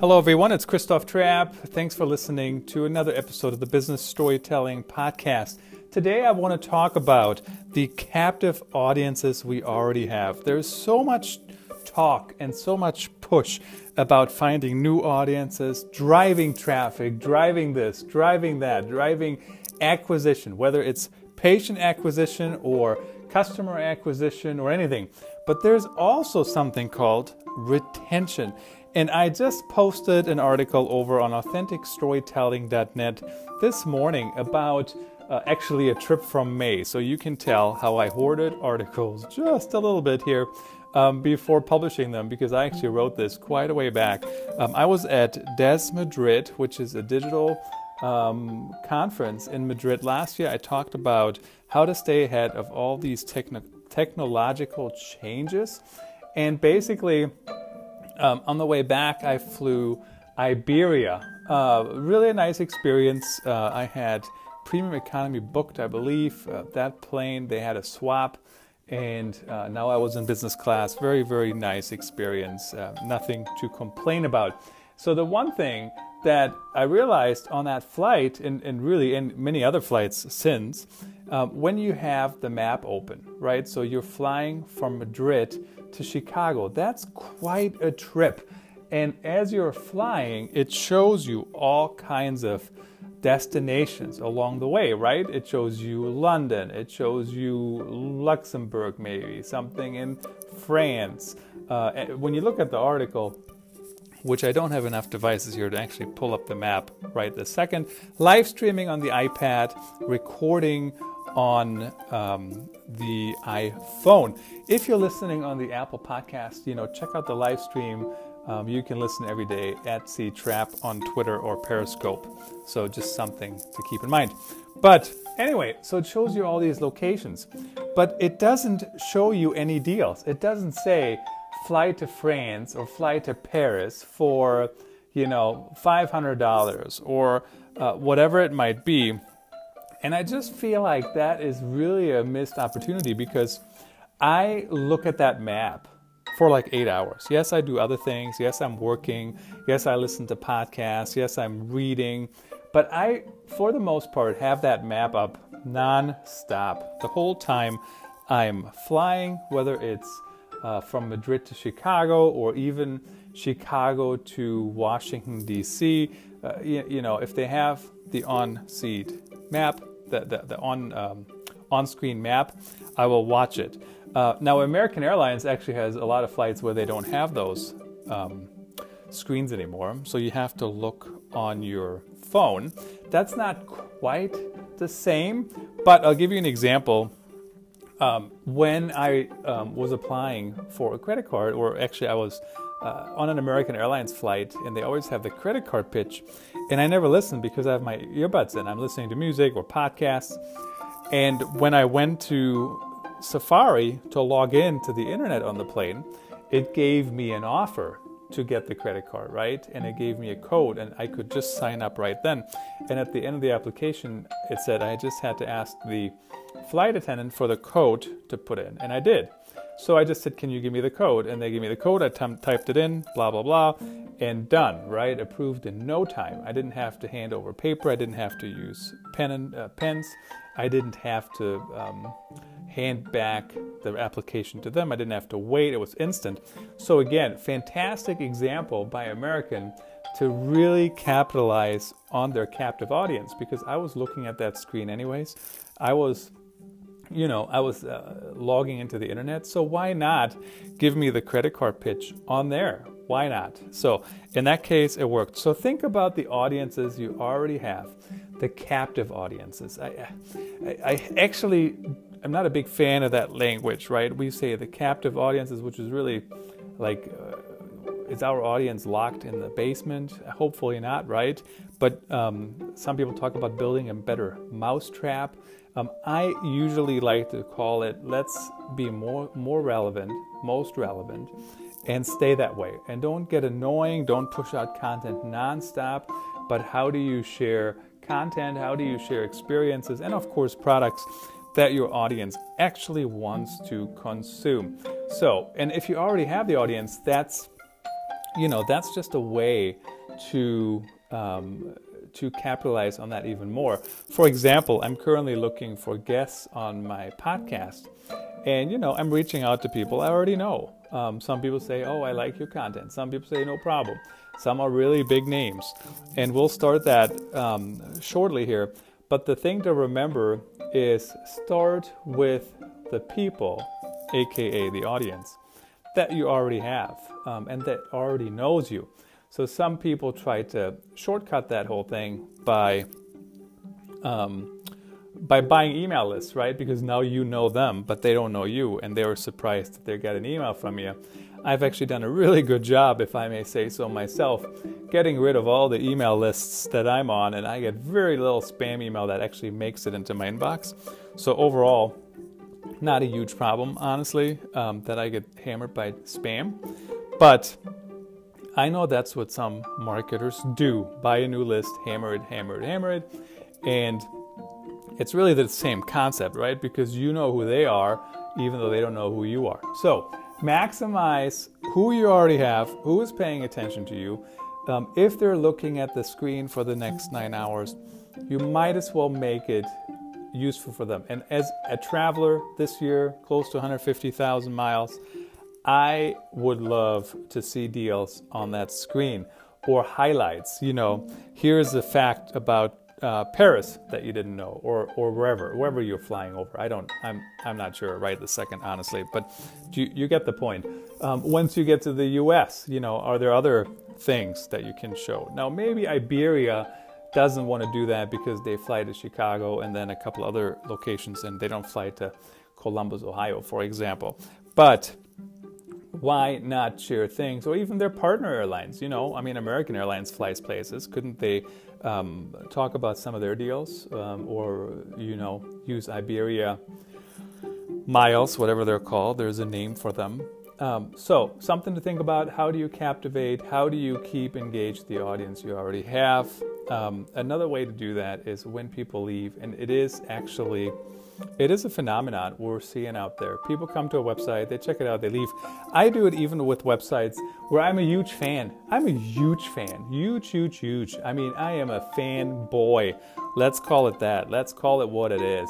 Hello, everyone. It's Christoph Trappe. Thanks for listening to another episode of the Business Storytelling Podcast. Today, I want to talk about the captive audiences we already have. There's so much talk and so much push about finding new audiences, driving traffic, driving this, driving that, driving acquisition, whether it's patient acquisition or customer acquisition or anything. But there's also something called retention. And I just posted an article over on AuthenticStorytelling.net this morning about uh, actually a trip from May. So you can tell how I hoarded articles just a little bit here um, before publishing them because I actually wrote this quite a way back. Um, I was at DES Madrid, which is a digital um, conference in Madrid last year. I talked about how to stay ahead of all these techno- technological changes. And basically, um, on the way back, I flew Iberia. Uh, really a nice experience. Uh, I had premium economy booked, I believe. Uh, that plane, they had a swap, and uh, now I was in business class. Very, very nice experience. Uh, nothing to complain about. So, the one thing that I realized on that flight, and, and really in many other flights since, um, when you have the map open, right? So you're flying from Madrid to Chicago. That's quite a trip. And as you're flying, it shows you all kinds of destinations along the way, right? It shows you London, it shows you Luxembourg, maybe something in France. Uh, when you look at the article, which I don't have enough devices here to actually pull up the map right this second. Live streaming on the iPad, recording on um, the iPhone. If you're listening on the Apple Podcast, you know, check out the live stream. Um, you can listen every day at C Trap on Twitter or Periscope. So just something to keep in mind. But anyway, so it shows you all these locations, but it doesn't show you any deals. It doesn't say fly to France or fly to Paris for, you know, $500 or uh, whatever it might be. And I just feel like that is really a missed opportunity because I look at that map for like eight hours. Yes, I do other things. Yes, I'm working. Yes, I listen to podcasts. Yes, I'm reading. But I, for the most part, have that map up non-stop the whole time I'm flying, whether it's uh, from Madrid to Chicago or even Chicago to Washington, D.C. Uh, you, you, know, if they have the on seat map, the, the, the on, um, on screen map, I will watch it. Uh, now, American Airlines actually has a lot of flights where they don't have those um, screens anymore, so you have to look on your phone. That's not quite the same, but I'll give you an example um, when I um, was applying for a credit card, or actually I was uh, on an American Airlines flight, and they always have the credit card pitch, and I never listened because I have my earbuds in. I'm listening to music or podcasts, and when I went to Safari to log in to the internet on the plane, it gave me an offer to get the credit card, right? And it gave me a code, and I could just sign up right then. And at the end of the application, it said I just had to ask the flight attendant for the code to put in, and I did. So I just said, Can you give me the code? And they gave me the code. I typed it in, blah, blah, blah, and done, right? Approved in no time. I didn't have to hand over paper. I didn't have to use pen and uh, pens. I didn't have to um, hand back the application to them. I didn't have to wait. It was instant. So, again, fantastic example by American to really capitalize on their captive audience because I was looking at that screen anyways. I was you know, I was uh, logging into the internet, so why not give me the credit card pitch on there? Why not? So, in that case, it worked. So, think about the audiences you already have, the captive audiences. I, I, I actually, I'm not a big fan of that language, right? We say the captive audiences, which is really like, uh, is our audience locked in the basement? Hopefully not, right? But um, some people talk about building a better mousetrap. Um, I usually like to call it let's be more more relevant, most relevant, and stay that way. And don't get annoying, don't push out content nonstop, but how do you share content? How do you share experiences and of course products that your audience actually wants to consume? So, and if you already have the audience, that's you know, that's just a way to um, to capitalize on that even more. For example, I'm currently looking for guests on my podcast, and you know, I'm reaching out to people I already know. Um, some people say, "Oh, I like your content." Some people say, "No problem." Some are really big names, and we'll start that um, shortly here. But the thing to remember is start with the people, aka the audience, that you already have um, and that already knows you. So some people try to shortcut that whole thing by um, by buying email lists, right? Because now you know them, but they don't know you, and they were surprised that they get an email from you. I've actually done a really good job, if I may say so myself, getting rid of all the email lists that I'm on, and I get very little spam email that actually makes it into my inbox. So overall, not a huge problem, honestly, um, that I get hammered by spam. But I know that's what some marketers do buy a new list, hammer it, hammer it, hammer it. And it's really the same concept, right? Because you know who they are, even though they don't know who you are. So maximize who you already have, who is paying attention to you. Um, if they're looking at the screen for the next nine hours, you might as well make it useful for them. And as a traveler this year, close to 150,000 miles, I would love to see deals on that screen or highlights. You know, here's a fact about uh, Paris that you didn't know, or or wherever, wherever you're flying over. I don't, I'm I'm not sure right this second, honestly, but you you get the point. Um, once you get to the U.S., you know, are there other things that you can show? Now, maybe Iberia doesn't want to do that because they fly to Chicago and then a couple other locations, and they don't fly to Columbus, Ohio, for example. But why not share things or even their partner airlines? You know i mean american airlines flies places. Couldn't they um, talk about some of their deals um, or you know use iberia miles whatever they're called there's a name for them. Um, so something to think about. How do you captivate? How do you keep engaged the audience you already have? Um, another way to do that is when people leave and it is actually it is a phenomenon we're seeing out there. People come to a website, they check it out, they leave. I do it even with websites where I'm a huge fan. I'm a huge fan. Huge, huge, huge. I mean, I am a fan boy. Let's call it that. Let's call it what it is.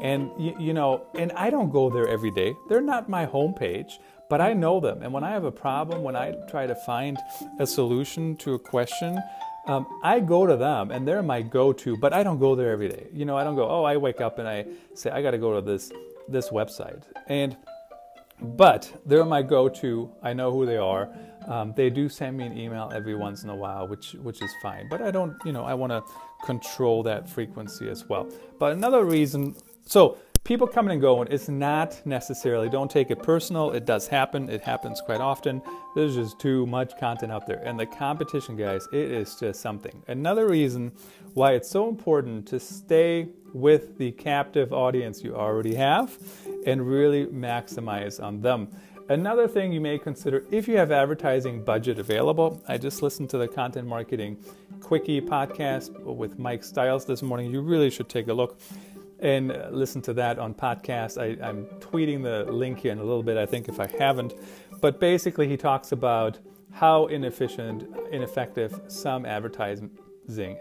And, you, you know, and I don't go there every day. They're not my homepage, but I know them. And when I have a problem, when I try to find a solution to a question, um, I go to them and they're my go-to, but I don't go there every day. You know, I don't go, oh, I wake up and I say, I got to go to this this website. And but they're my go-to. I know who they are. Um, they do send me an email every once in a while, which which is fine. But I don't, you know, I want to control that frequency as well. But another reason, so people coming and going it's not necessarily don't take it personal it does happen it happens quite often. There's just too much content out there. And the competition guys it is just something. Another reason why it's so important to stay with the captive audience you already have and really maximize on them. Another thing you may consider if you have advertising budget available, I just listened to the Content Marketing Quickie podcast with Mike Stiles this morning. You really should take a look and listen to that on podcast. I, am tweeting the link here in a little bit, I think, if I haven't. But basically, he talks about how inefficient, ineffective some advertising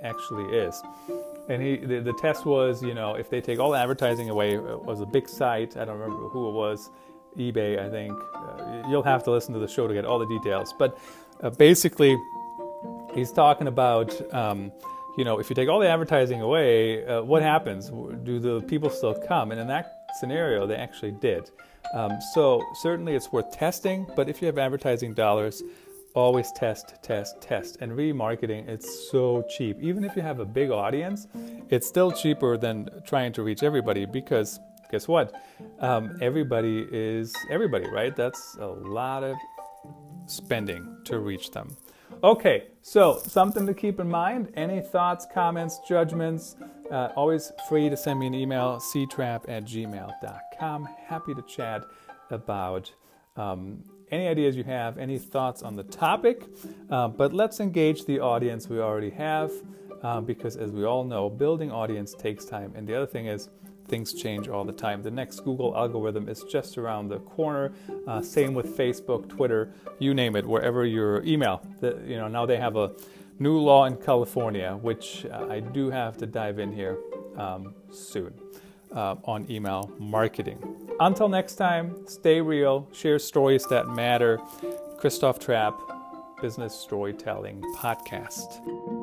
actually is. And he, the, the test was, you know, if they take all advertising away, it was a big site. I don't remember who it was, eBay, I think. Uh, you'll have to listen to the show to get all the details. But uh, basically, he's talking about. Um, you know, if you take all the advertising away, uh, what happens? Do the people still come? And in that scenario, they actually did. Um, so certainly it's worth testing, but if you have advertising dollars, always test, test, test. And remarketing, it's so cheap. Even if you have a big audience, it's still cheaper than trying to reach everybody because guess what? Um, everybody is everybody, right? That's a lot of spending to reach them. Okay, so something to keep in mind. Any thoughts, comments, judgments, uh, always free to send me an email, ctrap at gmail.com. Happy to chat about um, any ideas you have, any thoughts on the topic. Uh, but let's engage the audience we already have uh, because, as we all know, building audience takes time. And the other thing is, things change all the time. The next Google algorithm is just around the corner. Uh, same with Facebook, Twitter, you name it, wherever your email. The, you know, now they have a new law in California, which uh, I do have to dive in here um, soon uh, on email marketing. Until next time, stay real, share stories that matter. Christoph Trappe, Business Storytelling Podcast.